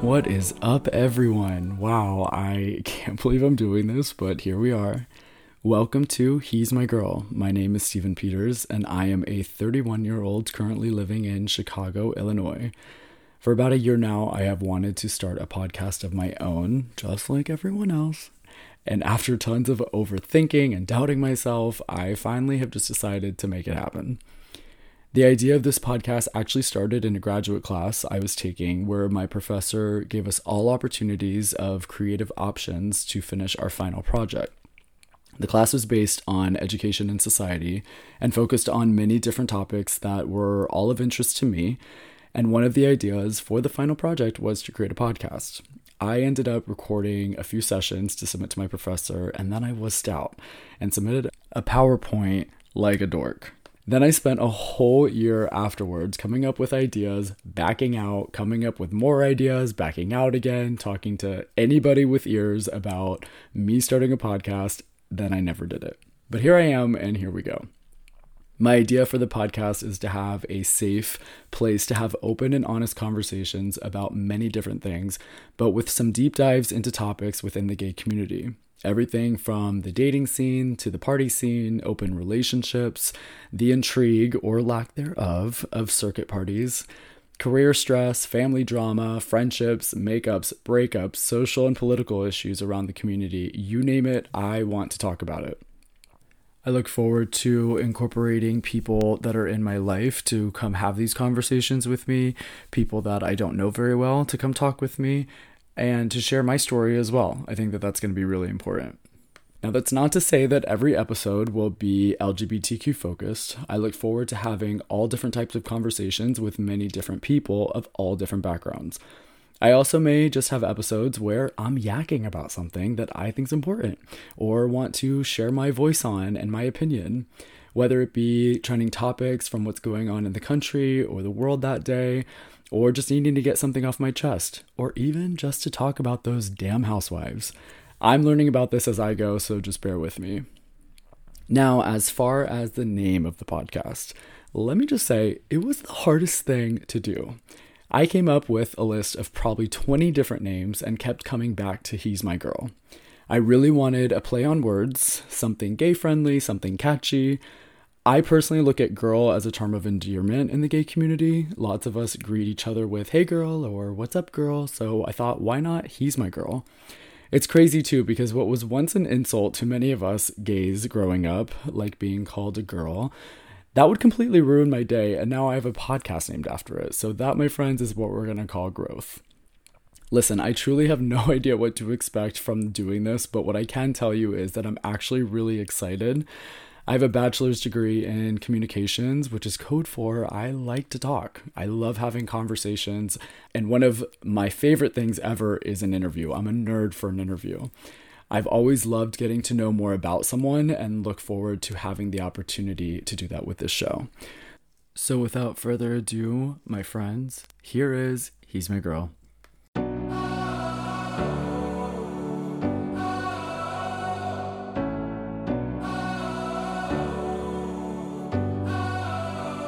What is up, everyone? Wow, I can't believe I'm doing this, but here we are. Welcome to He's My Girl. My name is Steven Peters, and I am a 31 year old currently living in Chicago, Illinois. For about a year now, I have wanted to start a podcast of my own, just like everyone else. And after tons of overthinking and doubting myself, I finally have just decided to make it happen. The idea of this podcast actually started in a graduate class I was taking where my professor gave us all opportunities of creative options to finish our final project. The class was based on education and society and focused on many different topics that were all of interest to me. And one of the ideas for the final project was to create a podcast. I ended up recording a few sessions to submit to my professor, and then I was stout and submitted a PowerPoint like a dork. Then I spent a whole year afterwards coming up with ideas, backing out, coming up with more ideas, backing out again, talking to anybody with ears about me starting a podcast. Then I never did it. But here I am, and here we go. My idea for the podcast is to have a safe place to have open and honest conversations about many different things, but with some deep dives into topics within the gay community. Everything from the dating scene to the party scene, open relationships, the intrigue or lack thereof of circuit parties, career stress, family drama, friendships, makeups, breakups, social and political issues around the community. You name it, I want to talk about it. I look forward to incorporating people that are in my life to come have these conversations with me, people that I don't know very well to come talk with me, and to share my story as well. I think that that's going to be really important. Now, that's not to say that every episode will be LGBTQ focused. I look forward to having all different types of conversations with many different people of all different backgrounds. I also may just have episodes where I'm yakking about something that I think is important or want to share my voice on and my opinion, whether it be trending topics from what's going on in the country or the world that day, or just needing to get something off my chest, or even just to talk about those damn housewives. I'm learning about this as I go, so just bear with me. Now, as far as the name of the podcast, let me just say it was the hardest thing to do. I came up with a list of probably 20 different names and kept coming back to He's My Girl. I really wanted a play on words, something gay friendly, something catchy. I personally look at girl as a term of endearment in the gay community. Lots of us greet each other with, hey girl, or what's up girl. So I thought, why not? He's my girl. It's crazy too, because what was once an insult to many of us gays growing up, like being called a girl, that would completely ruin my day, and now I have a podcast named after it. So, that, my friends, is what we're going to call growth. Listen, I truly have no idea what to expect from doing this, but what I can tell you is that I'm actually really excited. I have a bachelor's degree in communications, which is code for I like to talk. I love having conversations. And one of my favorite things ever is an interview. I'm a nerd for an interview. I've always loved getting to know more about someone and look forward to having the opportunity to do that with this show. So, without further ado, my friends, here is He's My Girl.